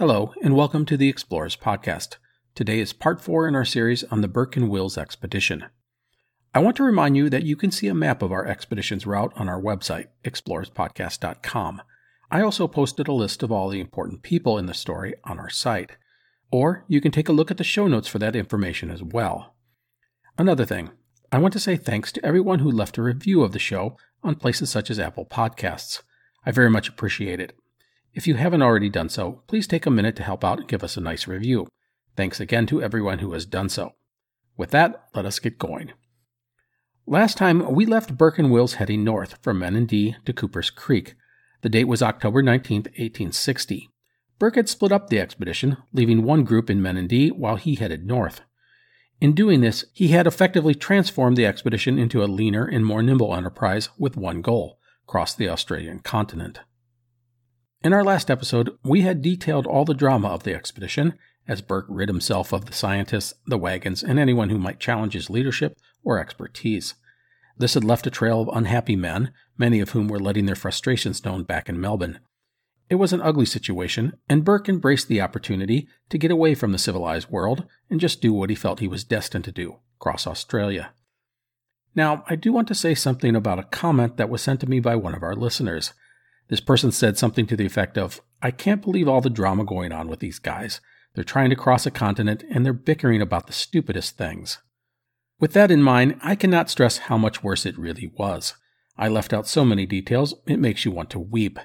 Hello, and welcome to the Explorers Podcast. Today is part four in our series on the Burke and Wills expedition. I want to remind you that you can see a map of our expedition's route on our website, explorerspodcast.com. I also posted a list of all the important people in the story on our site. Or you can take a look at the show notes for that information as well. Another thing, I want to say thanks to everyone who left a review of the show on places such as Apple Podcasts. I very much appreciate it. If you haven't already done so, please take a minute to help out and give us a nice review. Thanks again to everyone who has done so. With that, let us get going. Last time, we left Burke and Wills heading north from Menindee to Cooper's Creek. The date was October 19, 1860. Burke had split up the expedition, leaving one group in Menindee while he headed north. In doing this, he had effectively transformed the expedition into a leaner and more nimble enterprise with one goal cross the Australian continent. In our last episode, we had detailed all the drama of the expedition as Burke rid himself of the scientists, the wagons, and anyone who might challenge his leadership or expertise. This had left a trail of unhappy men, many of whom were letting their frustrations known back in Melbourne. It was an ugly situation, and Burke embraced the opportunity to get away from the civilized world and just do what he felt he was destined to do cross Australia. Now, I do want to say something about a comment that was sent to me by one of our listeners. This person said something to the effect of, I can't believe all the drama going on with these guys. They're trying to cross a continent and they're bickering about the stupidest things. With that in mind, I cannot stress how much worse it really was. I left out so many details, it makes you want to weep.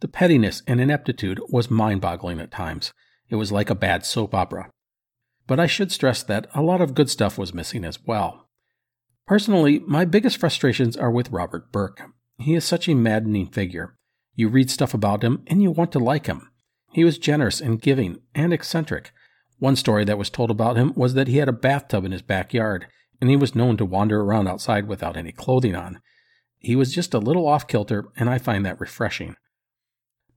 The pettiness and ineptitude was mind boggling at times. It was like a bad soap opera. But I should stress that a lot of good stuff was missing as well. Personally, my biggest frustrations are with Robert Burke. He is such a maddening figure. You read stuff about him and you want to like him. He was generous and giving and eccentric. One story that was told about him was that he had a bathtub in his backyard and he was known to wander around outside without any clothing on. He was just a little off kilter, and I find that refreshing.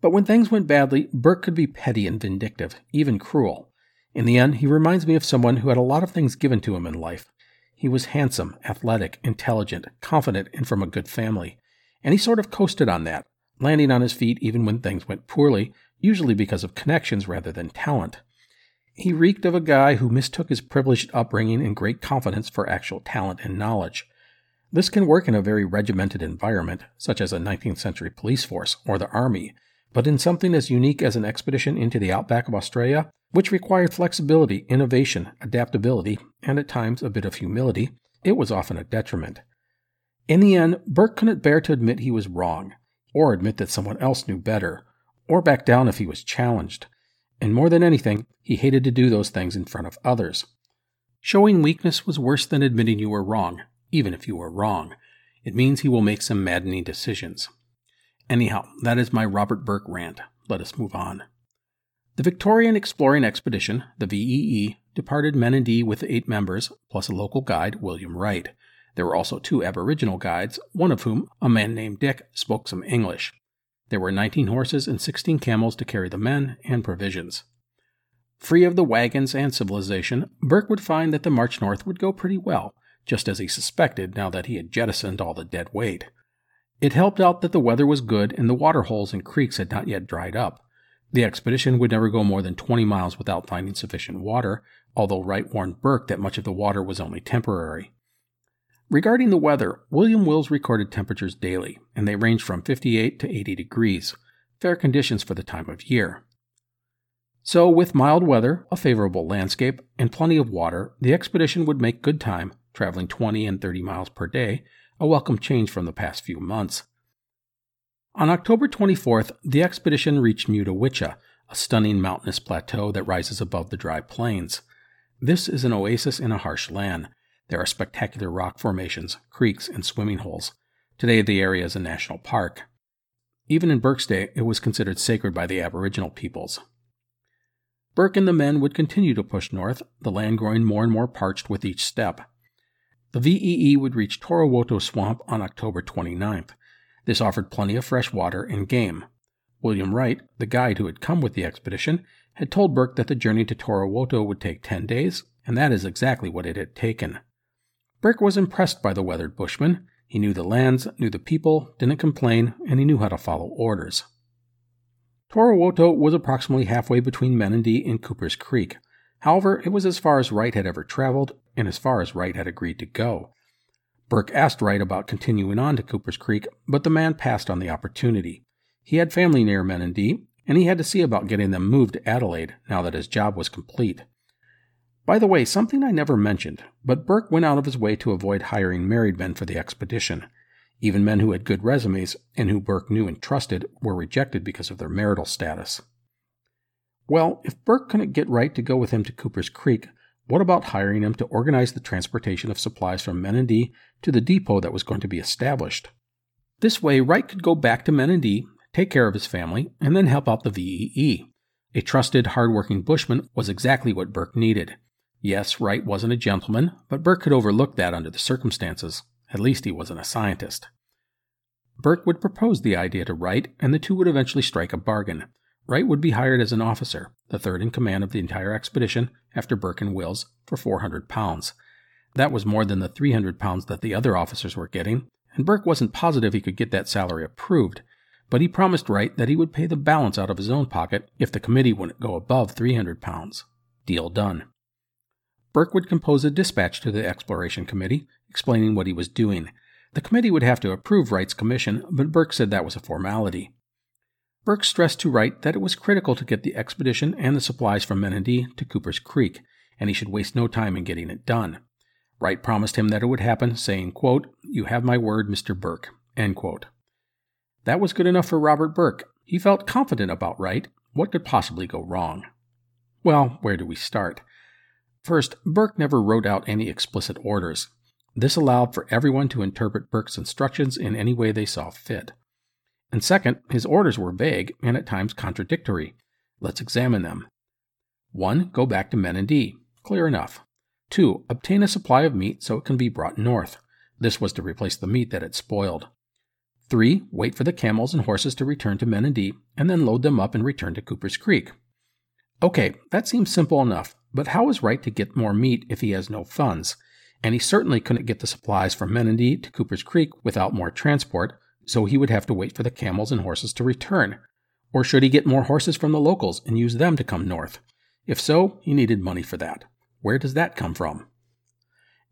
But when things went badly, Burke could be petty and vindictive, even cruel. In the end, he reminds me of someone who had a lot of things given to him in life. He was handsome, athletic, intelligent, confident, and from a good family. And he sort of coasted on that, landing on his feet even when things went poorly, usually because of connections rather than talent. He reeked of a guy who mistook his privileged upbringing and great confidence for actual talent and knowledge. This can work in a very regimented environment, such as a 19th century police force or the army, but in something as unique as an expedition into the outback of Australia, which required flexibility, innovation, adaptability, and at times a bit of humility, it was often a detriment. In the end, Burke couldn't bear to admit he was wrong, or admit that someone else knew better, or back down if he was challenged. And more than anything, he hated to do those things in front of others. Showing weakness was worse than admitting you were wrong, even if you were wrong. It means he will make some maddening decisions. Anyhow, that is my Robert Burke rant. Let us move on. The Victorian Exploring Expedition, the VEE, departed Menindee with eight members, plus a local guide, William Wright. There were also two Aboriginal guides, one of whom, a man named Dick, spoke some English. There were 19 horses and 16 camels to carry the men and provisions. Free of the wagons and civilization, Burke would find that the march north would go pretty well, just as he suspected now that he had jettisoned all the dead weight. It helped out that the weather was good and the water holes and creeks had not yet dried up. The expedition would never go more than 20 miles without finding sufficient water, although Wright warned Burke that much of the water was only temporary. Regarding the weather, William Wills recorded temperatures daily, and they ranged from 58 to 80 degrees, fair conditions for the time of year. So, with mild weather, a favorable landscape, and plenty of water, the expedition would make good time, traveling 20 and 30 miles per day, a welcome change from the past few months. On October 24th, the expedition reached Mutawintji, a stunning mountainous plateau that rises above the dry plains. This is an oasis in a harsh land, there are spectacular rock formations, creeks, and swimming holes. Today, the area is a national park. Even in Burke's day, it was considered sacred by the Aboriginal peoples. Burke and the men would continue to push north, the land growing more and more parched with each step. The VEE would reach Torowoto Swamp on October 29th. This offered plenty of fresh water and game. William Wright, the guide who had come with the expedition, had told Burke that the journey to Torowoto would take 10 days, and that is exactly what it had taken. Burke was impressed by the weathered bushman. He knew the lands, knew the people, didn't complain, and he knew how to follow orders. Torowoto was approximately halfway between Menindee and Cooper's Creek. However, it was as far as Wright had ever traveled, and as far as Wright had agreed to go. Burke asked Wright about continuing on to Cooper's Creek, but the man passed on the opportunity. He had family near Menindee, and he had to see about getting them moved to Adelaide now that his job was complete. By the way, something I never mentioned, but Burke went out of his way to avoid hiring married men for the expedition. Even men who had good resumes and who Burke knew and trusted were rejected because of their marital status. Well, if Burke couldn't get Wright to go with him to Cooper's Creek, what about hiring him to organize the transportation of supplies from Menindee to the depot that was going to be established? This way, Wright could go back to Menindee, take care of his family, and then help out the VEE. A trusted, hard-working bushman was exactly what Burke needed. Yes, Wright wasn't a gentleman, but Burke could overlook that under the circumstances. At least he wasn't a scientist. Burke would propose the idea to Wright, and the two would eventually strike a bargain. Wright would be hired as an officer, the third in command of the entire expedition, after Burke and Wills, for 400 pounds. That was more than the 300 pounds that the other officers were getting, and Burke wasn't positive he could get that salary approved, but he promised Wright that he would pay the balance out of his own pocket if the committee wouldn't go above 300 pounds. Deal done. Burke would compose a dispatch to the Exploration Committee explaining what he was doing. The committee would have to approve Wright's commission, but Burke said that was a formality. Burke stressed to Wright that it was critical to get the expedition and the supplies from Menindee to Cooper's Creek, and he should waste no time in getting it done. Wright promised him that it would happen, saying, quote, You have my word, Mr. Burke. End quote. That was good enough for Robert Burke. He felt confident about Wright. What could possibly go wrong? Well, where do we start? First, Burke never wrote out any explicit orders. This allowed for everyone to interpret Burke's instructions in any way they saw fit. And second, his orders were vague and at times contradictory. Let's examine them. 1. Go back to Menindee. Clear enough. 2. Obtain a supply of meat so it can be brought north. This was to replace the meat that had spoiled. 3. Wait for the camels and horses to return to Menindee, and then load them up and return to Cooper's Creek. Okay, that seems simple enough, but how is Wright to get more meat if he has no funds? And he certainly couldn't get the supplies from Menindee to Cooper's Creek without more transport, so he would have to wait for the camels and horses to return. Or should he get more horses from the locals and use them to come north? If so, he needed money for that. Where does that come from?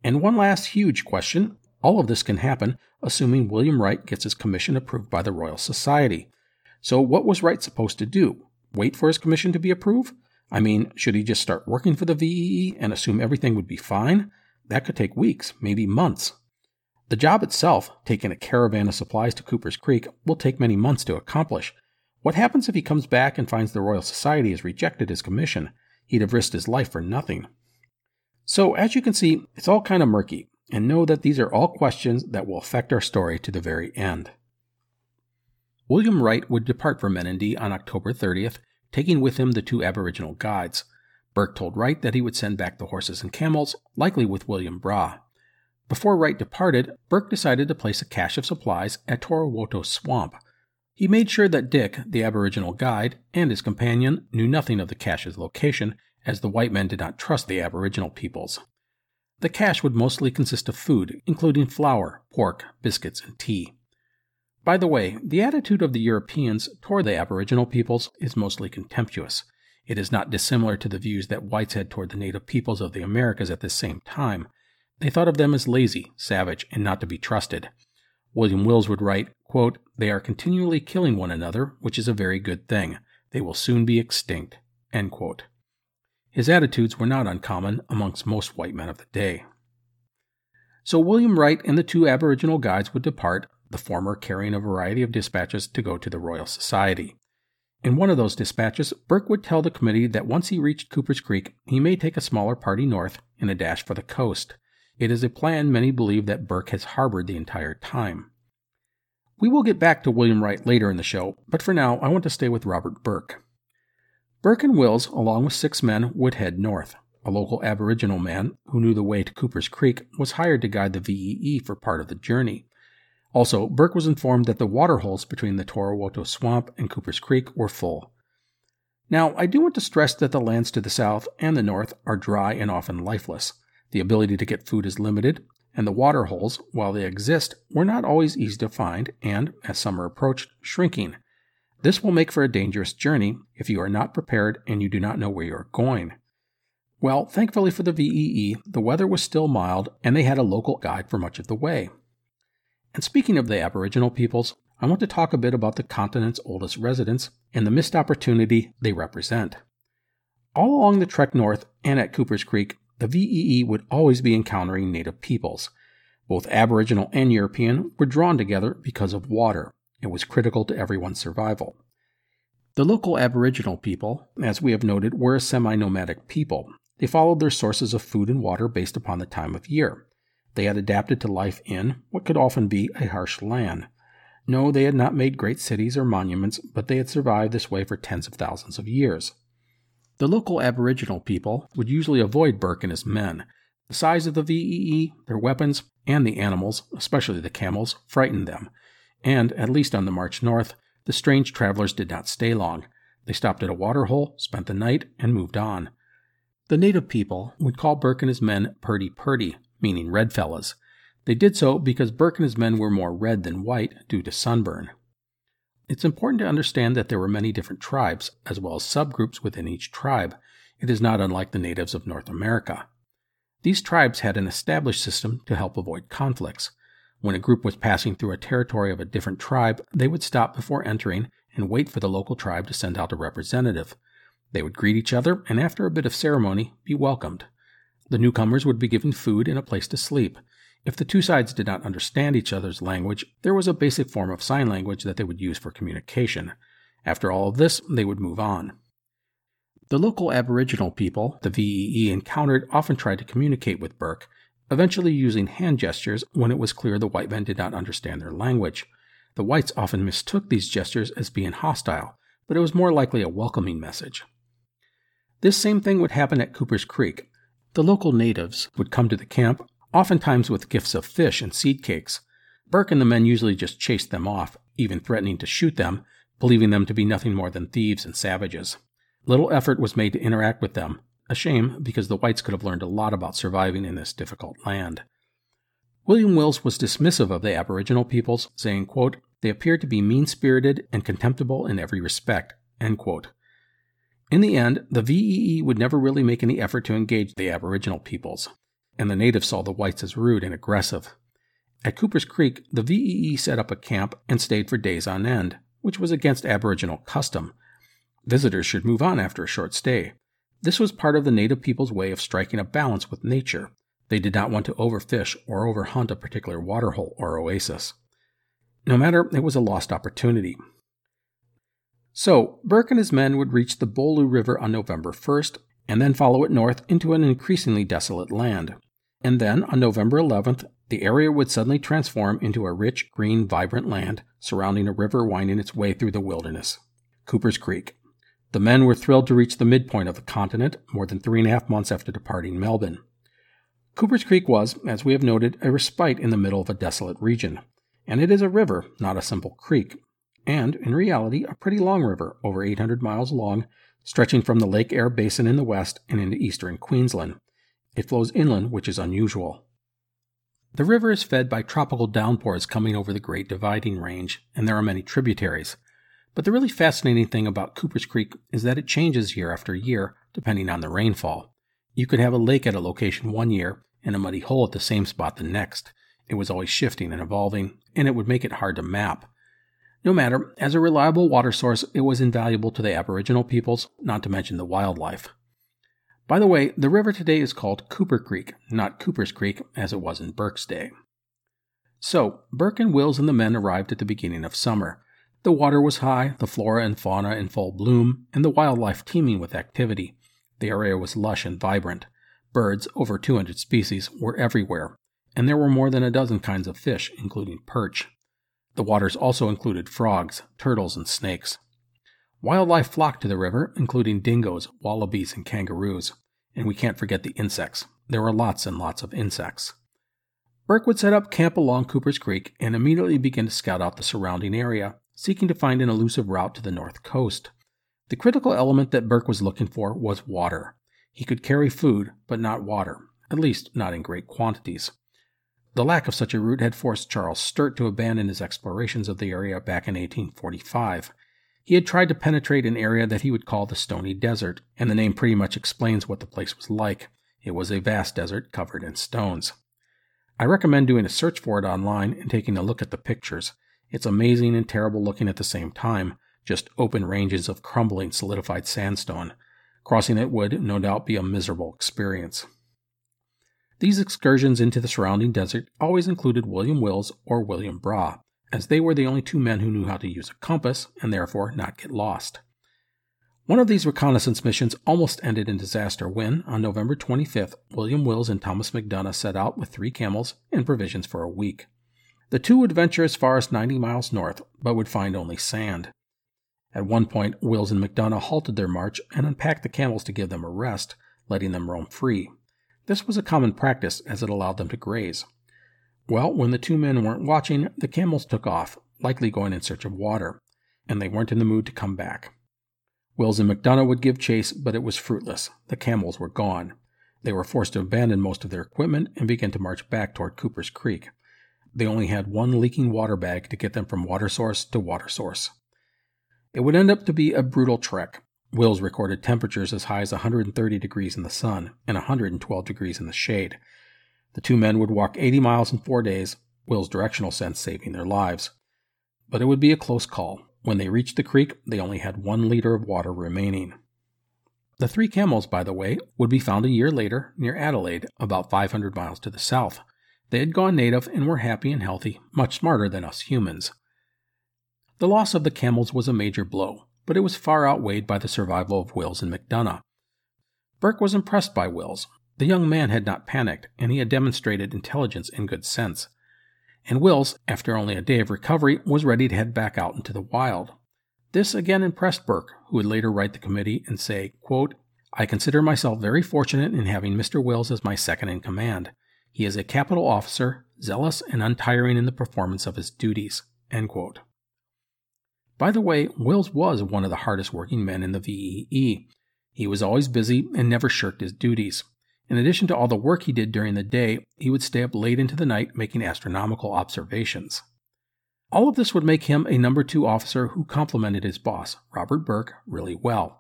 And one last huge question all of this can happen assuming William Wright gets his commission approved by the Royal Society. So, what was Wright supposed to do? Wait for his commission to be approved? I mean, should he just start working for the VEE and assume everything would be fine? That could take weeks, maybe months. The job itself, taking a caravan of supplies to Cooper's Creek, will take many months to accomplish. What happens if he comes back and finds the Royal Society has rejected his commission? He'd have risked his life for nothing. So, as you can see, it's all kind of murky, and know that these are all questions that will affect our story to the very end. William Wright would depart from Menindee on October 30th taking with him the two Aboriginal guides. Burke told Wright that he would send back the horses and camels, likely with William Brahe. Before Wright departed, Burke decided to place a cache of supplies at Torowoto Swamp. He made sure that Dick, the Aboriginal guide, and his companion knew nothing of the cache's location, as the white men did not trust the Aboriginal peoples. The cache would mostly consist of food, including flour, pork, biscuits, and tea. By the way, the attitude of the Europeans toward the Aboriginal peoples is mostly contemptuous. It is not dissimilar to the views that whites had toward the native peoples of the Americas at this same time. They thought of them as lazy, savage, and not to be trusted. William Wills would write, quote, They are continually killing one another, which is a very good thing. They will soon be extinct. His attitudes were not uncommon amongst most white men of the day. So William Wright and the two Aboriginal guides would depart, the former carrying a variety of dispatches to go to the Royal Society. In one of those dispatches, Burke would tell the committee that once he reached Cooper's Creek, he may take a smaller party north in a dash for the coast. It is a plan many believe that Burke has harbored the entire time. We will get back to William Wright later in the show, but for now I want to stay with Robert Burke. Burke and Wills, along with six men, would head north. A local Aboriginal man who knew the way to Cooper's Creek was hired to guide the VEE for part of the journey. Also, Burke was informed that the water holes between the Torowoto Swamp and Cooper's Creek were full. Now, I do want to stress that the lands to the south and the north are dry and often lifeless. The ability to get food is limited, and the water holes, while they exist, were not always easy to find and, as summer approached, shrinking. This will make for a dangerous journey if you are not prepared and you do not know where you are going. Well, thankfully for the VEE, the weather was still mild and they had a local guide for much of the way. And speaking of the Aboriginal peoples, I want to talk a bit about the continent's oldest residents and the missed opportunity they represent. All along the trek north and at Cooper's Creek, the VEE would always be encountering native peoples. Both Aboriginal and European were drawn together because of water. It was critical to everyone's survival. The local Aboriginal people, as we have noted, were a semi nomadic people. They followed their sources of food and water based upon the time of year. They had adapted to life in what could often be a harsh land. No, they had not made great cities or monuments, but they had survived this way for tens of thousands of years. The local Aboriginal people would usually avoid Burke and his men. The size of the VEE, their weapons, and the animals, especially the camels, frightened them. And, at least on the march north, the strange travelers did not stay long. They stopped at a waterhole, spent the night, and moved on. The native people would call Burke and his men Purdy Purdy, meaning red fellas. They did so because Burke and his men were more red than white due to sunburn. It's important to understand that there were many different tribes, as well as subgroups within each tribe. It is not unlike the natives of North America. These tribes had an established system to help avoid conflicts. When a group was passing through a territory of a different tribe, they would stop before entering and wait for the local tribe to send out a representative. They would greet each other and, after a bit of ceremony, be welcomed. The newcomers would be given food and a place to sleep. If the two sides did not understand each other's language, there was a basic form of sign language that they would use for communication. After all of this, they would move on. The local Aboriginal people the VEE encountered often tried to communicate with Burke, eventually using hand gestures when it was clear the white men did not understand their language. The whites often mistook these gestures as being hostile, but it was more likely a welcoming message. This same thing would happen at Cooper's Creek, the local natives would come to the camp, oftentimes with gifts of fish and seed cakes. Burke and the men usually just chased them off, even threatening to shoot them, believing them to be nothing more than thieves and savages. Little effort was made to interact with them, a shame because the whites could have learned a lot about surviving in this difficult land. William Wills was dismissive of the Aboriginal peoples, saying, quote, They appear to be mean spirited and contemptible in every respect. End quote. In the end, the VEE would never really make any effort to engage the Aboriginal peoples, and the natives saw the whites as rude and aggressive. At Cooper's Creek, the VEE set up a camp and stayed for days on end, which was against Aboriginal custom. Visitors should move on after a short stay. This was part of the native people's way of striking a balance with nature. They did not want to overfish or overhunt a particular waterhole or oasis. No matter, it was a lost opportunity. So, Burke and his men would reach the Bulloo River on November 1st and then follow it north into an increasingly desolate land. And then, on November 11th, the area would suddenly transform into a rich, green, vibrant land surrounding a river winding its way through the wilderness Cooper's Creek. The men were thrilled to reach the midpoint of the continent more than three and a half months after departing Melbourne. Cooper's Creek was, as we have noted, a respite in the middle of a desolate region. And it is a river, not a simple creek, and, in reality, a pretty long river, over 800 miles long, stretching from the Lake Eyre Basin in the west and into eastern Queensland. It flows inland, which is unusual. The river is fed by tropical downpours coming over the Great Dividing Range, and there are many tributaries. But the really fascinating thing about Cooper's Creek is that it changes year after year, depending on the rainfall. You could have a lake at a location one year and a muddy hole at the same spot the next. It was always shifting and evolving, and it would make it hard to map. No matter, as a reliable water source, it was invaluable to the Aboriginal peoples, not to mention the wildlife. By the way, the river today is called Cooper Creek, not Cooper's Creek, as it was in Burke's day. So, Burke and Wills and the men arrived at the beginning of summer. The water was high, the flora and fauna in full bloom, and the wildlife teeming with activity. The area was lush and vibrant. Birds, over 200 species, were everywhere, and there were more than a dozen kinds of fish, including perch. The waters also included frogs, turtles, and snakes. Wildlife flocked to the river, including dingoes, wallabies, and kangaroos. And we can't forget the insects. There were lots and lots of insects. Burke would set up camp along Cooper's Creek and immediately begin to scout out the surrounding area, seeking to find an elusive route to the north coast. The critical element that Burke was looking for was water. He could carry food, but not water, at least not in great quantities. The lack of such a route had forced Charles Sturt to abandon his explorations of the area back in 1845. He had tried to penetrate an area that he would call the Stony Desert, and the name pretty much explains what the place was like. It was a vast desert covered in stones. I recommend doing a search for it online and taking a look at the pictures. It's amazing and terrible looking at the same time, just open ranges of crumbling solidified sandstone. Crossing it would, no doubt, be a miserable experience. These excursions into the surrounding desert always included William Wills or William Brahe, as they were the only two men who knew how to use a compass and therefore not get lost. One of these reconnaissance missions almost ended in disaster when, on November 25th, William Wills and Thomas McDonough set out with three camels and provisions for a week. The two would venture as far as 90 miles north, but would find only sand. At one point, Wills and McDonough halted their march and unpacked the camels to give them a rest, letting them roam free. This was a common practice as it allowed them to graze. Well, when the two men weren't watching, the camels took off, likely going in search of water, and they weren't in the mood to come back. Wills and McDonough would give chase, but it was fruitless. The camels were gone. They were forced to abandon most of their equipment and begin to march back toward Cooper's Creek. They only had one leaking water bag to get them from water source to water source. It would end up to be a brutal trek. Wills recorded temperatures as high as 130 degrees in the sun and 112 degrees in the shade. The two men would walk 80 miles in four days, Will's directional sense saving their lives. But it would be a close call. When they reached the creek, they only had one liter of water remaining. The three camels, by the way, would be found a year later near Adelaide, about 500 miles to the south. They had gone native and were happy and healthy, much smarter than us humans. The loss of the camels was a major blow, but it was far outweighed by the survival of Wills and McDonough. Burke was impressed by Wills. The young man had not panicked, and he had demonstrated intelligence and good sense. And Wills, after only a day of recovery, was ready to head back out into the wild. This again impressed Burke, who would later write the committee and say, quote, I consider myself very fortunate in having Mr. Wills as my second in command. He is a capital officer, zealous and untiring in the performance of his duties. By the way, Wills was one of the hardest working men in the VEE. He was always busy and never shirked his duties. In addition to all the work he did during the day, he would stay up late into the night making astronomical observations. All of this would make him a number two officer who complimented his boss, Robert Burke, really well.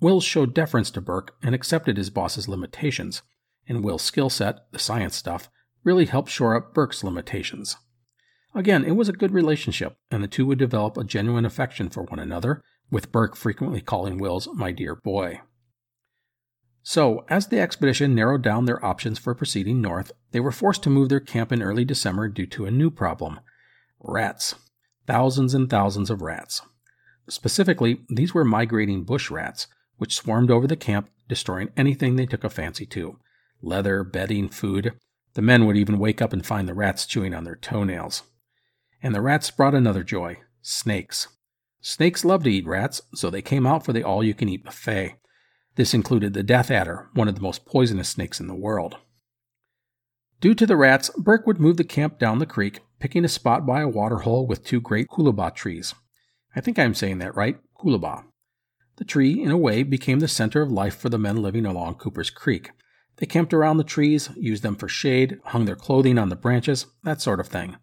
Wills showed deference to Burke and accepted his boss's limitations, and Will's skill set, the science stuff, really helped shore up Burke's limitations. Again, it was a good relationship, and the two would develop a genuine affection for one another, with Burke frequently calling Wills my dear boy. So, as the expedition narrowed down their options for proceeding north, they were forced to move their camp in early December due to a new problem rats. Thousands and thousands of rats. Specifically, these were migrating bush rats, which swarmed over the camp, destroying anything they took a fancy to leather, bedding, food. The men would even wake up and find the rats chewing on their toenails. And the rats brought another joy snakes. Snakes love to eat rats, so they came out for the all you can eat buffet. This included the death adder, one of the most poisonous snakes in the world. Due to the rats, Burke would move the camp down the creek, picking a spot by a waterhole with two great coolabah trees. I think I am saying that right, coolabah. The tree, in a way, became the center of life for the men living along Cooper's Creek. They camped around the trees, used them for shade, hung their clothing on the branches, that sort of thing.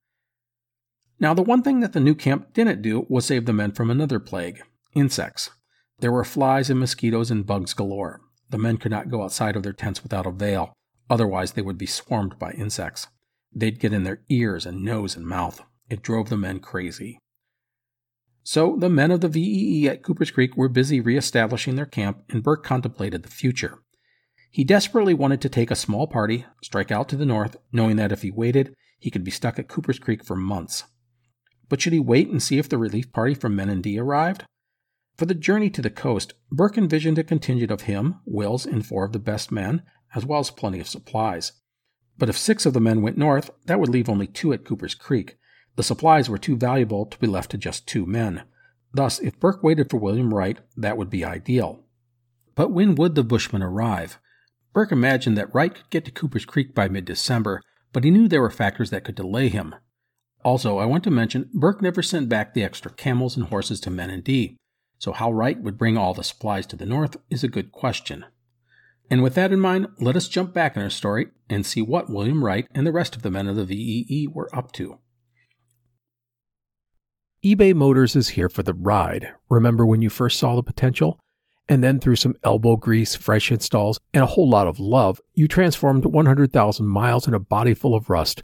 Now, the one thing that the new camp didn't do was save the men from another plague insects. There were flies and mosquitoes and bugs galore. The men could not go outside of their tents without a veil, otherwise, they would be swarmed by insects. They'd get in their ears and nose and mouth. It drove the men crazy. So the men of the VEE at Cooper's Creek were busy reestablishing their camp, and Burke contemplated the future. He desperately wanted to take a small party, strike out to the north, knowing that if he waited, he could be stuck at Cooper's Creek for months. But should he wait and see if the relief party from Menindee arrived? For the journey to the coast, Burke envisioned a contingent of him, Wills, and four of the best men, as well as plenty of supplies. But if six of the men went north, that would leave only two at Cooper's Creek. The supplies were too valuable to be left to just two men. Thus, if Burke waited for William Wright, that would be ideal. But when would the Bushmen arrive? Burke imagined that Wright could get to Cooper's Creek by mid December, but he knew there were factors that could delay him. Also, I want to mention Burke never sent back the extra camels and horses to Menindee, so how Wright would bring all the supplies to the north is a good question. And with that in mind, let us jump back in our story and see what William Wright and the rest of the men of the VEE were up to. eBay Motors is here for the ride. Remember when you first saw the potential? And then through some elbow grease, fresh installs, and a whole lot of love, you transformed 100,000 miles and a body full of rust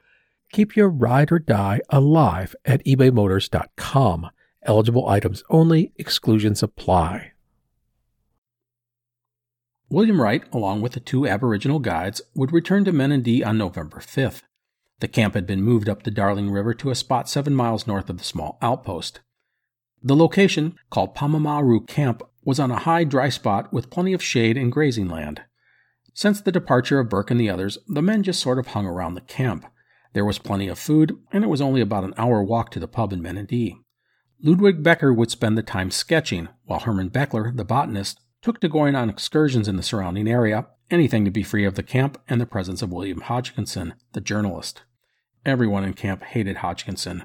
Keep your ride or die alive at ebaymotors.com. Eligible items only, exclusions apply. William Wright, along with the two Aboriginal guides, would return to Menindee on November 5th. The camp had been moved up the Darling River to a spot seven miles north of the small outpost. The location, called Pamamaroo Camp, was on a high, dry spot with plenty of shade and grazing land. Since the departure of Burke and the others, the men just sort of hung around the camp. There was plenty of food, and it was only about an hour walk to the pub in Menindee. Ludwig Becker would spend the time sketching, while Hermann Beckler, the botanist, took to going on excursions in the surrounding area, anything to be free of the camp and the presence of William Hodgkinson, the journalist. Everyone in camp hated Hodgkinson.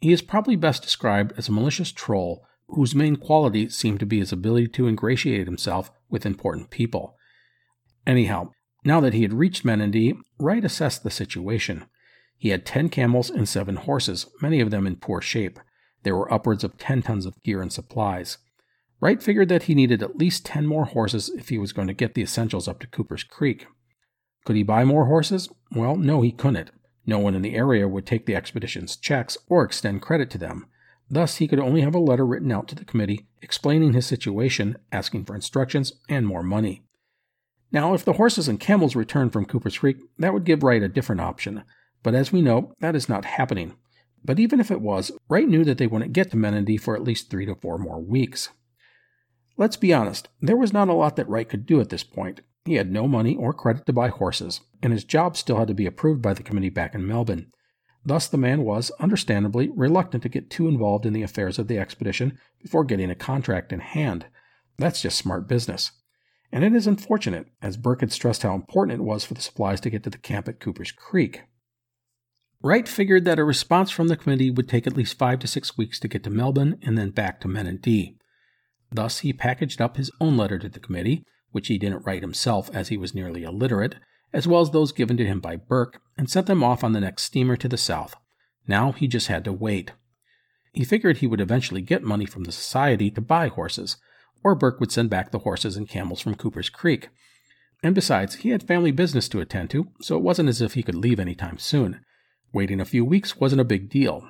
He is probably best described as a malicious troll whose main quality seemed to be his ability to ingratiate himself with important people. Anyhow, now that he had reached Menindee, Wright assessed the situation. He had ten camels and seven horses, many of them in poor shape. There were upwards of ten tons of gear and supplies. Wright figured that he needed at least ten more horses if he was going to get the essentials up to Cooper's Creek. Could he buy more horses? Well, no, he couldn't. No one in the area would take the expedition's checks or extend credit to them. Thus, he could only have a letter written out to the committee explaining his situation, asking for instructions, and more money. Now, if the horses and camels returned from Cooper's Creek, that would give Wright a different option. But as we know, that is not happening. But even if it was, Wright knew that they wouldn't get to Menindee for at least three to four more weeks. Let's be honest, there was not a lot that Wright could do at this point. He had no money or credit to buy horses, and his job still had to be approved by the committee back in Melbourne. Thus, the man was, understandably, reluctant to get too involved in the affairs of the expedition before getting a contract in hand. That's just smart business. And it is unfortunate, as Burke had stressed how important it was for the supplies to get to the camp at Cooper's Creek. Wright figured that a response from the committee would take at least five to six weeks to get to Melbourne and then back to Menindee. Thus, he packaged up his own letter to the committee, which he didn't write himself as he was nearly illiterate, as well as those given to him by Burke, and sent them off on the next steamer to the south. Now he just had to wait. He figured he would eventually get money from the society to buy horses, or Burke would send back the horses and camels from Cooper's Creek. And besides, he had family business to attend to, so it wasn't as if he could leave any time soon. Waiting a few weeks wasn't a big deal.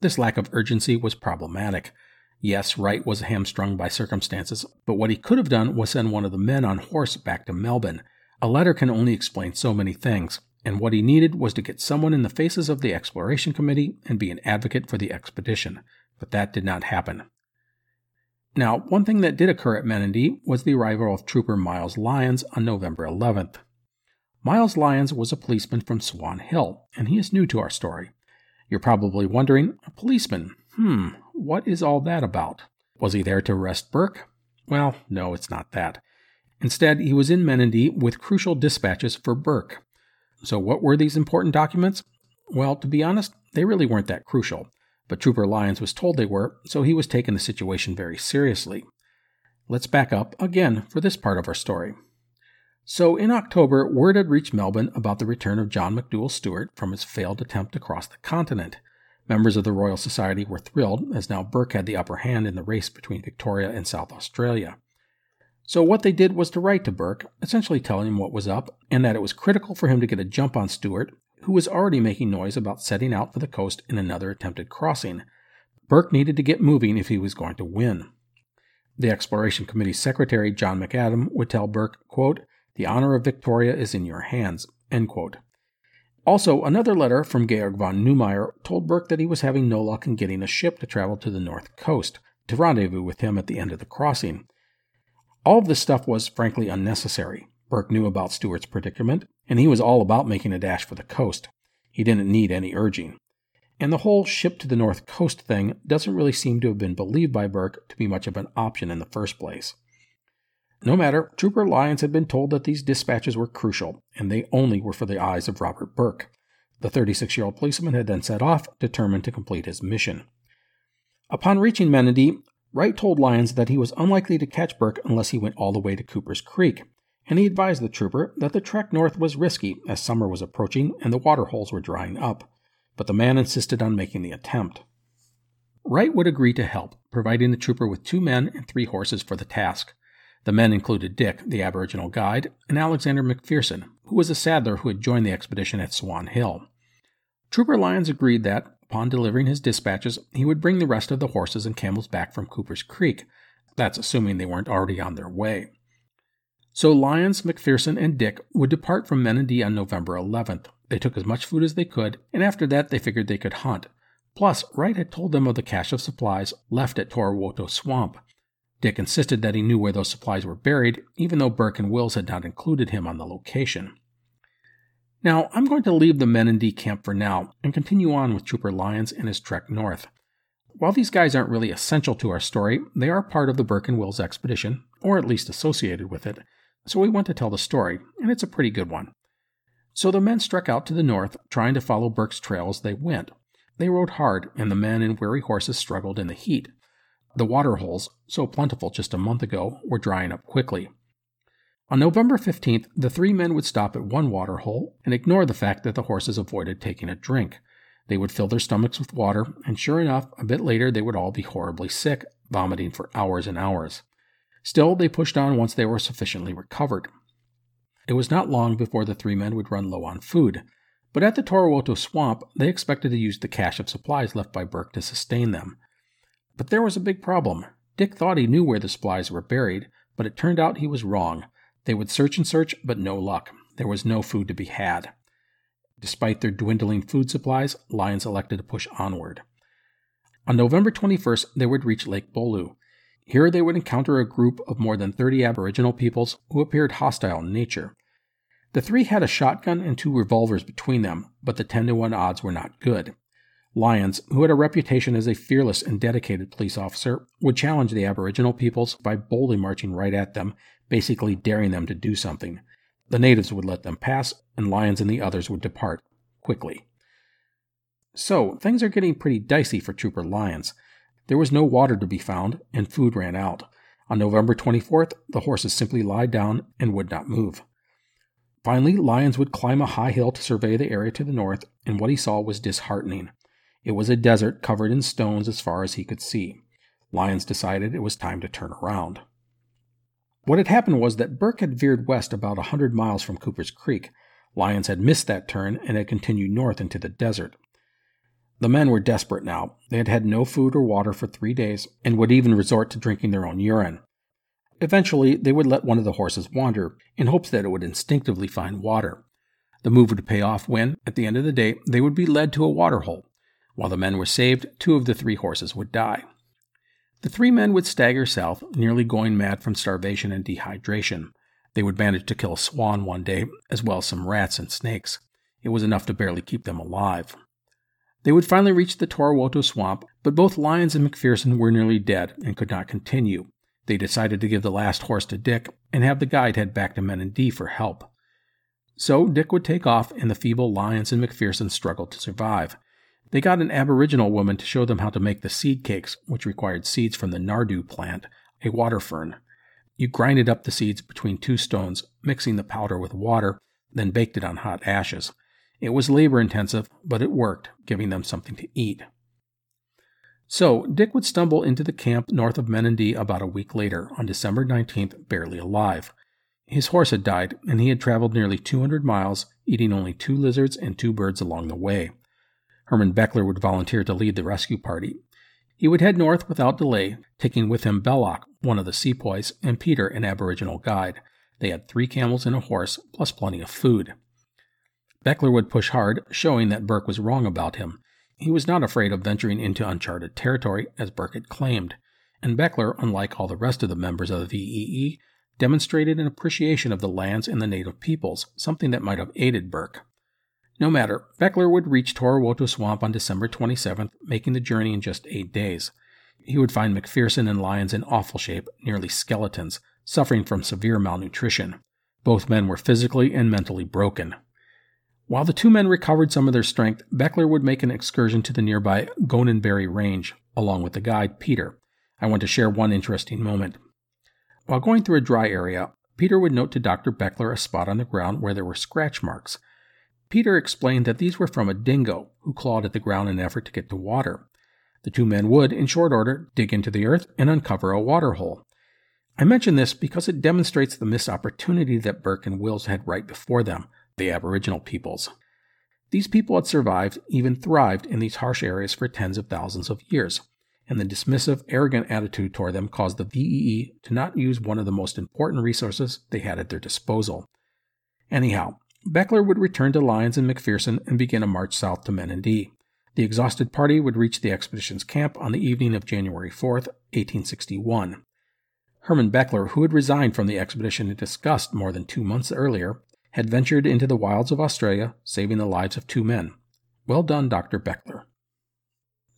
This lack of urgency was problematic. Yes, Wright was hamstrung by circumstances, but what he could have done was send one of the men on horse back to Melbourne. A letter can only explain so many things, and what he needed was to get someone in the faces of the exploration committee and be an advocate for the expedition, but that did not happen. Now, one thing that did occur at Menindee was the arrival of Trooper Myles Lyons on November 11th. Myles Lyons was a policeman from Swan Hill, and he is new to our story. You're probably wondering, a policeman? Hmm, what is all that about? Was he there to arrest Burke? Well, no, it's not that. Instead, he was in Menindee with crucial dispatches for Burke. So, what were these important documents? Well, to be honest, they really weren't that crucial, but Trooper Lyons was told they were, so he was taking the situation very seriously. Let's back up again for this part of our story. So, in October, word had reached Melbourne about the return of John McDouall Stuart from his failed attempt to cross the continent. Members of the Royal Society were thrilled, as now Burke had the upper hand in the race between Victoria and South Australia. So, what they did was to write to Burke, essentially telling him what was up, and that it was critical for him to get a jump on Stuart, who was already making noise about setting out for the coast in another attempted crossing. Burke needed to get moving if he was going to win. The Exploration Committee Secretary, John Macadam, would tell Burke, quote, the honor of Victoria is in your hands. Also, another letter from Georg von Neumayer told Burke that he was having no luck in getting a ship to travel to the north coast to rendezvous with him at the end of the crossing. All of this stuff was frankly unnecessary. Burke knew about Stuart's predicament, and he was all about making a dash for the coast. He didn't need any urging. And the whole ship to the north coast thing doesn't really seem to have been believed by Burke to be much of an option in the first place. No matter, Trooper Lyons had been told that these dispatches were crucial, and they only were for the eyes of Robert Burke. The 36 year old policeman had then set off, determined to complete his mission. Upon reaching Menindee, Wright told Lyons that he was unlikely to catch Burke unless he went all the way to Cooper's Creek, and he advised the trooper that the trek north was risky as summer was approaching and the water holes were drying up, but the man insisted on making the attempt. Wright would agree to help, providing the trooper with two men and three horses for the task. The men included Dick, the Aboriginal guide, and Alexander McPherson, who was a saddler who had joined the expedition at Swan Hill. Trooper Lyons agreed that, upon delivering his dispatches, he would bring the rest of the horses and camels back from Cooper's Creek. That's assuming they weren't already on their way. So Lyons, McPherson, and Dick would depart from Menindee on November 11th. They took as much food as they could, and after that they figured they could hunt. Plus, Wright had told them of the cache of supplies left at Torowoto Swamp, Dick insisted that he knew where those supplies were buried, even though Burke and Wills had not included him on the location. Now, I'm going to leave the Menindee camp for now and continue on with Trooper Lyons and his trek north. While these guys aren't really essential to our story, they are part of the Burke and Wills expedition, or at least associated with it, so we want to tell the story, and it's a pretty good one. So the men struck out to the north, trying to follow Burke's trail as they went. They rode hard, and the men and weary horses struggled in the heat. The water holes, so plentiful just a month ago, were drying up quickly. On November 15th, the three men would stop at one water hole and ignore the fact that the horses avoided taking a drink. They would fill their stomachs with water, and sure enough, a bit later they would all be horribly sick, vomiting for hours and hours. Still, they pushed on once they were sufficiently recovered. It was not long before the three men would run low on food, but at the Torowoto swamp, they expected to use the cache of supplies left by Burke to sustain them. But there was a big problem. Dick thought he knew where the supplies were buried, but it turned out he was wrong. They would search and search, but no luck. There was no food to be had. Despite their dwindling food supplies, Lyons elected to push onward. On November 21st, they would reach Lake Bulloo. Here they would encounter a group of more than 30 Aboriginal peoples who appeared hostile in nature. The three had a shotgun and two revolvers between them, but the 10 to 1 odds were not good. Lyons, who had a reputation as a fearless and dedicated police officer, would challenge the Aboriginal peoples by boldly marching right at them, basically daring them to do something. The natives would let them pass, and Lyons and the others would depart quickly. So, things are getting pretty dicey for Trooper Lyons. There was no water to be found, and food ran out. On November 24th, the horses simply lied down and would not move. Finally, Lyons would climb a high hill to survey the area to the north, and what he saw was disheartening. It was a desert covered in stones as far as he could see. Lyons decided it was time to turn around. What had happened was that Burke had veered west about a hundred miles from Cooper's Creek. Lyons had missed that turn and had continued north into the desert. The men were desperate now. They had had no food or water for three days and would even resort to drinking their own urine. Eventually, they would let one of the horses wander in hopes that it would instinctively find water. The move would pay off when, at the end of the day, they would be led to a water hole. While the men were saved, two of the three horses would die. The three men would stagger south, nearly going mad from starvation and dehydration. They would manage to kill a swan one day, as well as some rats and snakes. It was enough to barely keep them alive. They would finally reach the Torowoto swamp, but both Lyons and McPherson were nearly dead and could not continue. They decided to give the last horse to Dick and have the guide head back to Menindee for help. So Dick would take off, and the feeble Lyons and McPherson struggled to survive. They got an Aboriginal woman to show them how to make the seed cakes, which required seeds from the Nardoo plant, a water fern. You grinded up the seeds between two stones, mixing the powder with water, then baked it on hot ashes. It was labor intensive, but it worked, giving them something to eat. So, Dick would stumble into the camp north of Menindee about a week later, on December 19th, barely alive. His horse had died, and he had traveled nearly 200 miles, eating only two lizards and two birds along the way. Hermann Beckler would volunteer to lead the rescue party. He would head north without delay, taking with him Belooch, one of the sepoys, and Peter, an Aboriginal guide. They had three camels and a horse, plus plenty of food. Beckler would push hard, showing that Burke was wrong about him. He was not afraid of venturing into uncharted territory, as Burke had claimed, and Beckler, unlike all the rest of the members of the VEE, demonstrated an appreciation of the lands and the native peoples, something that might have aided Burke. No matter, Beckler would reach Torowoto Swamp on December 27th, making the journey in just eight days. He would find McPherson and Lyons in awful shape, nearly skeletons, suffering from severe malnutrition. Both men were physically and mentally broken. While the two men recovered some of their strength, Beckler would make an excursion to the nearby Koonenberry Range, along with the guide, Peter. I want to share one interesting moment. While going through a dry area, Peter would note to Dr. Beckler a spot on the ground where there were scratch marks. Peter explained that these were from a dingo who clawed at the ground in an effort to get to water. The two men would, in short order, dig into the earth and uncover a water hole. I mention this because it demonstrates the missed opportunity that Burke and Wills had right before them, the Aboriginal peoples. These people had survived, even thrived, in these harsh areas for tens of thousands of years, and the dismissive, arrogant attitude toward them caused the VEE to not use one of the most important resources they had at their disposal. Anyhow, Beckler would return to Lyons and McPherson and begin a march south to Menindee. The exhausted party would reach the expedition's camp on the evening of January 4, 1861. Hermann Beckler, who had resigned from the expedition in disgust more than two months earlier, had ventured into the wilds of Australia, saving the lives of two men. Well done, Dr. Beckler.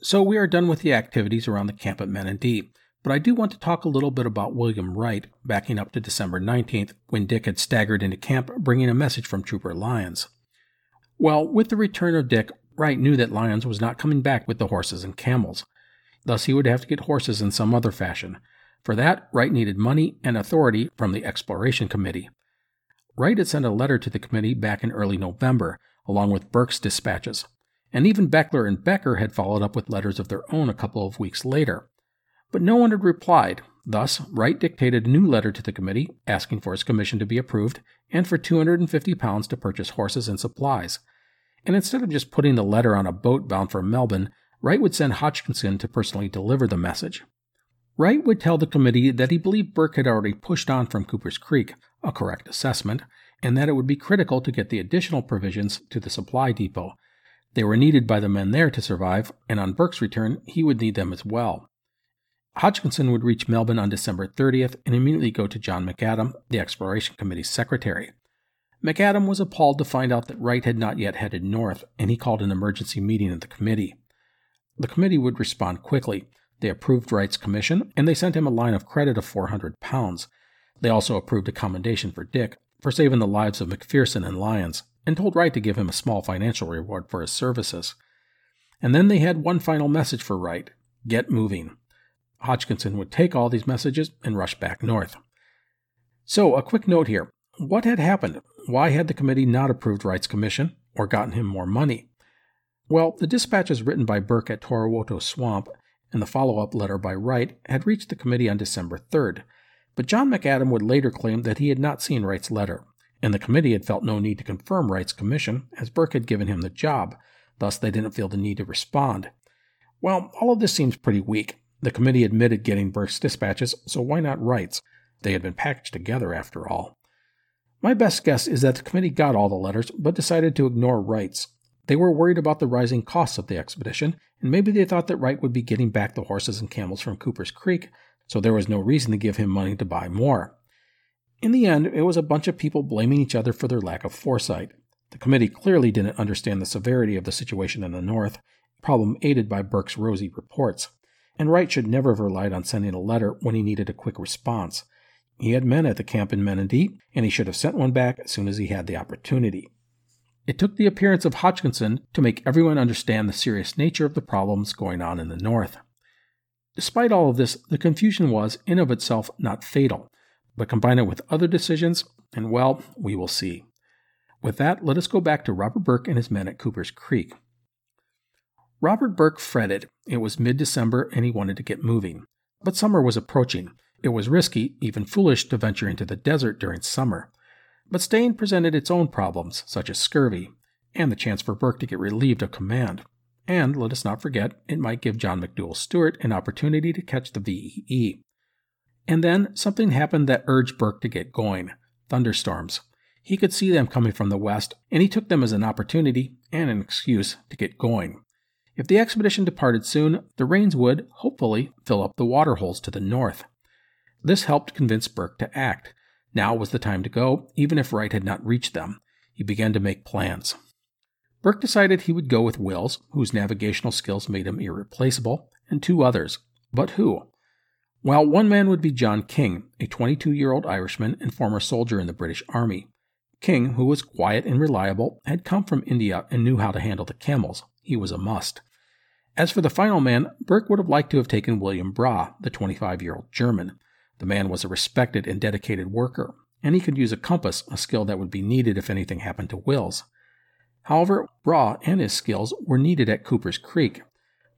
So we are done with the activities around the camp at Menindee, but I do want to talk a little bit about William Wright, backing up to December 19th, when Dick had staggered into camp bringing a message from Trooper Lyons. Well, with the return of Dick, Wright knew that Lyons was not coming back with the horses and camels. Thus, he would have to get horses in some other fashion. For that, Wright needed money and authority from the Exploration Committee. Wright had sent a letter to the committee back in early November, along with Burke's dispatches, and even Beckler and Becker had followed up with letters of their own a couple of weeks later. But no one had replied. Thus, Wright dictated a new letter to the committee asking for his commission to be approved and for 250 pounds to purchase horses and supplies. And instead of just putting the letter on a boat bound for Melbourne, Wright would send Hodgkinson to personally deliver the message. Wright would tell the committee that he believed Burke had already pushed on from Cooper's Creek, a correct assessment, and that it would be critical to get the additional provisions to the supply depot. They were needed by the men there to survive, and on Burke's return, he would need them as well. Hodgkinson would reach Melbourne on December 30th and immediately go to John Macadam, the Exploration Committee's secretary. Macadam was appalled to find out that Wright had not yet headed north, and he called an emergency meeting of the committee. The committee would respond quickly. They approved Wright's commission, and they sent him a line of credit of 400 pounds. They also approved a commendation for Dick for saving the lives of McPherson and Lyons, and told Wright to give him a small financial reward for his services. And then they had one final message for Wright get moving. Hodgkinson would take all these messages and rush back north. So, a quick note here. What had happened? Why had the committee not approved Wright's commission or gotten him more money? Well, the dispatches written by Burke at Torowoto Swamp and the follow up letter by Wright had reached the committee on December 3rd, but John Macadam would later claim that he had not seen Wright's letter, and the committee had felt no need to confirm Wright's commission, as Burke had given him the job, thus they didn't feel the need to respond. Well, all of this seems pretty weak. The committee admitted getting Burke's dispatches, so why not Wright's? They had been packaged together after all. My best guess is that the committee got all the letters, but decided to ignore Wright's. They were worried about the rising costs of the expedition, and maybe they thought that Wright would be getting back the horses and camels from Cooper's Creek, so there was no reason to give him money to buy more. In the end, it was a bunch of people blaming each other for their lack of foresight. The committee clearly didn't understand the severity of the situation in the North, problem aided by Burke's rosy reports. And Wright should never have relied on sending a letter when he needed a quick response. He had men at the camp in Menindee, and he should have sent one back as soon as he had the opportunity. It took the appearance of Hodgkinson to make everyone understand the serious nature of the problems going on in the North. Despite all of this, the confusion was, in of itself, not fatal, but combine it with other decisions, and well, we will see. With that, let us go back to Robert Burke and his men at Cooper's Creek. Robert Burke fretted. It was mid December and he wanted to get moving. But summer was approaching. It was risky, even foolish, to venture into the desert during summer. But staying presented its own problems, such as scurvy, and the chance for Burke to get relieved of command. And let us not forget, it might give John McDouall Stuart an opportunity to catch the VEE. And then something happened that urged Burke to get going thunderstorms. He could see them coming from the west, and he took them as an opportunity and an excuse to get going. If the expedition departed soon, the rains would, hopefully, fill up the water holes to the north. This helped convince Burke to act. Now was the time to go, even if Wright had not reached them. He began to make plans. Burke decided he would go with Wills, whose navigational skills made him irreplaceable, and two others. But who? Well, one man would be John King, a 22 year old Irishman and former soldier in the British Army. King, who was quiet and reliable, had come from India and knew how to handle the camels. He was a must. As for the final man, Burke would have liked to have taken William Brahe, the 25 year old German. The man was a respected and dedicated worker, and he could use a compass, a skill that would be needed if anything happened to Wills. However, Brahe and his skills were needed at Cooper's Creek,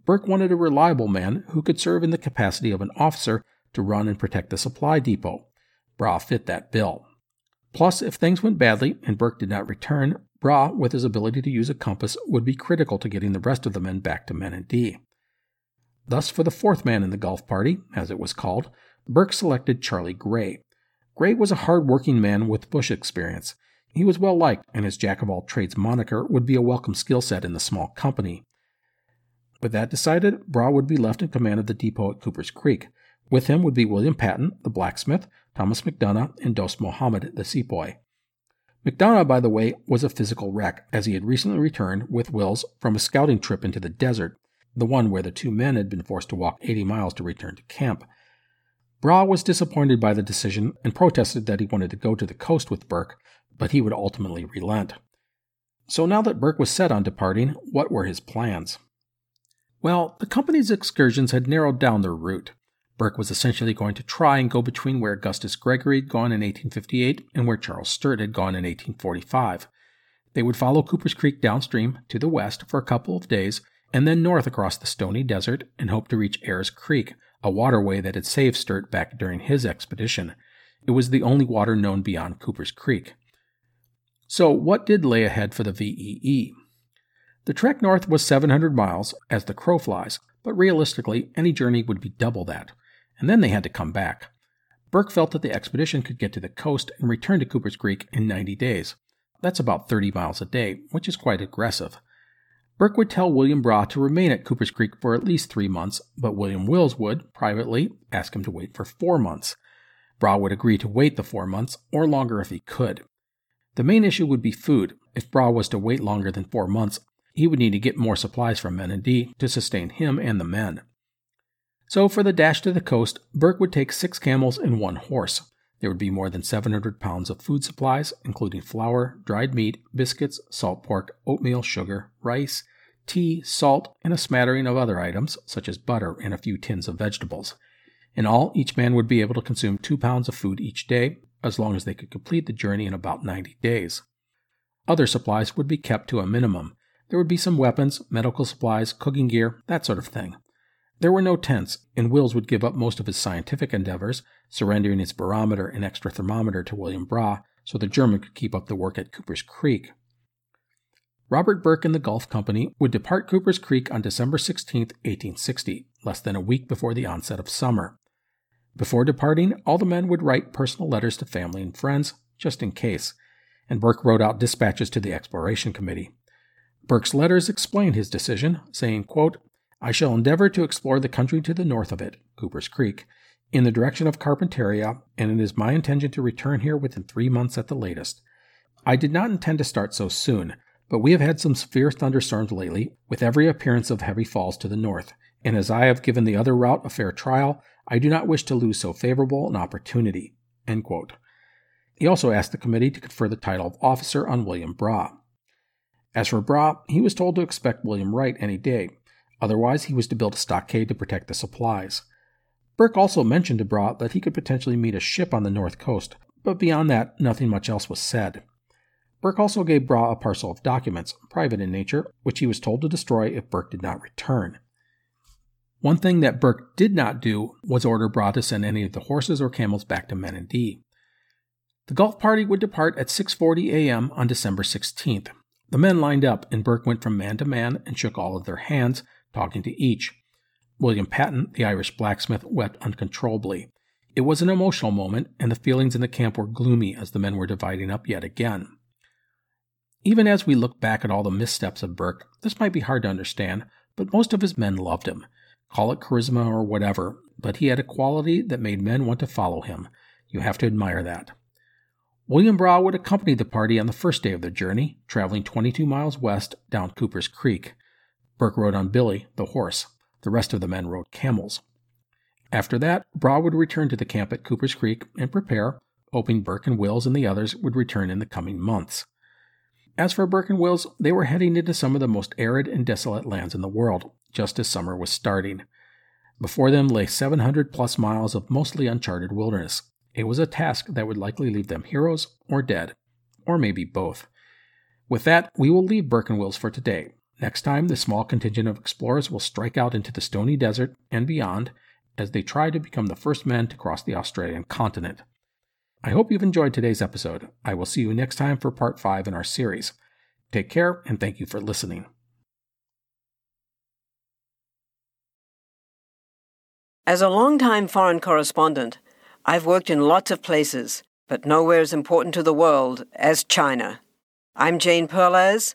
Burke wanted a reliable man who could serve in the capacity of an officer to run and protect the supply depot. Brahe fit that bill. Plus, if things went badly and Burke did not return, Brahe, with his ability to use a compass, would be critical to getting the rest of the men back to Menindee. Thus, for the fourth man in the Gulf party, as it was called, Burke selected Charlie Gray. Gray was a hard-working man with bush experience. He was well liked, and his jack of all trades moniker would be a welcome skill set in the small company. With that decided, Brahe would be left in command of the depot at Cooper's Creek. With him would be William Patten, the blacksmith, Thomas McDonough, and Dost Mohammed, the sepoy. McDonough, by the way, was a physical wreck, as he had recently returned, with Wills, from a scouting trip into the desert, the one where the two men had been forced to walk 80 miles to return to camp. Brahe was disappointed by the decision and protested that he wanted to go to the coast with Burke, but he would ultimately relent. So now that Burke was set on departing, what were his plans? Well, the company's excursions had narrowed down their route. Burke was essentially going to try and go between where Augustus Gregory had gone in 1858 and where Charles Sturt had gone in 1845. They would follow Cooper's Creek downstream to the west for a couple of days and then north across the stony desert and hope to reach Eyre's Creek, a waterway that had saved Sturt back during his expedition. It was the only water known beyond Cooper's Creek. So, what did lay ahead for the VEE? The trek north was 700 miles, as the crow flies, but realistically, any journey would be double that, and then they had to come back. Burke felt that the expedition could get to the coast and return to Cooper's Creek in 90 days. That's about 30 miles a day, which is quite aggressive. Burke would tell William Brahe to remain at Cooper's Creek for at least three months, but William Wills would, privately, ask him to wait for four months. Brahe would agree to wait the four months, or longer if he could. The main issue would be food. If Brahe was to wait longer than four months, he would need to get more supplies from Menindee to sustain him and the men. So, for the dash to the coast, Burke would take six camels and one horse. There would be more than 700 pounds of food supplies, including flour, dried meat, biscuits, salt pork, oatmeal, sugar, rice, tea, salt, and a smattering of other items, such as butter and a few tins of vegetables. In all, each man would be able to consume two pounds of food each day, as long as they could complete the journey in about 90 days. Other supplies would be kept to a minimum, there would be some weapons, medical supplies, cooking gear, that sort of thing. There were no tents, and Wills would give up most of his scientific endeavors, surrendering his barometer and extra thermometer to William Brahe so the German could keep up the work at Cooper's Creek. Robert Burke and the Gulf Company would depart Cooper's Creek on December 16, 1860, less than a week before the onset of summer. Before departing, all the men would write personal letters to family and friends, just in case, and Burke wrote out dispatches to the Exploration Committee. Burke's letters explain his decision, saying, quote, I shall endeavor to explore the country to the north of it, Cooper's Creek, in the direction of Carpentaria, and it is my intention to return here within three months at the latest. I did not intend to start so soon, but we have had some severe thunderstorms lately, with every appearance of heavy falls to the north, and as I have given the other route a fair trial, I do not wish to lose so favorable an opportunity. He also asked the committee to confer the title of officer on William Brahe. As for Brahe, he was told to expect William Wright any day, otherwise, he was to build a stockade to protect the supplies. Burke also mentioned to Brahe that he could potentially meet a ship on the north coast, but beyond that, nothing much else was said. Burke also gave Brahe a parcel of documents, private in nature, which he was told to destroy if Burke did not return. One thing that Burke did not do was order Brahe to send any of the horses or camels back to Menindee. The Gulf party would depart at 6:40 a.m. on December 16th. The men lined up, and Burke went from man to man and shook all of their hands, talking to each. William Patten, the Irish blacksmith, wept uncontrollably. It was an emotional moment, and the feelings in the camp were gloomy as the men were dividing up yet again. Even as we look back at all the missteps of Burke, this might be hard to understand, but most of his men loved him. Call it charisma or whatever, but he had a quality that made men want to follow him. You have to admire that. William Brahe would accompany the party on the first day of their journey, traveling 22 miles west down Cooper's Creek. Burke rode on Billy, the horse. The rest of the men rode camels. After that, Brahe would return to the camp at Cooper's Creek and prepare, hoping Burke and Wills and the others would return in the coming months. As for Burke and Wills, they were heading into some of the most arid and desolate lands in the world, just as summer was starting. Before them lay 700 plus miles of mostly uncharted wilderness. It was a task that would likely leave them heroes or dead, or maybe both. With that, we will leave Burke and Wills for today. Next time, the small contingent of explorers will strike out into the stony desert and beyond as they try to become the first men to cross the Australian continent. I hope you've enjoyed today's episode. I will see you next time for part 5 in our series. Take care and thank you for listening. As a long-time foreign correspondent, I've worked in lots of places, but nowhere as important to the world as China. I'm Jane Perlez,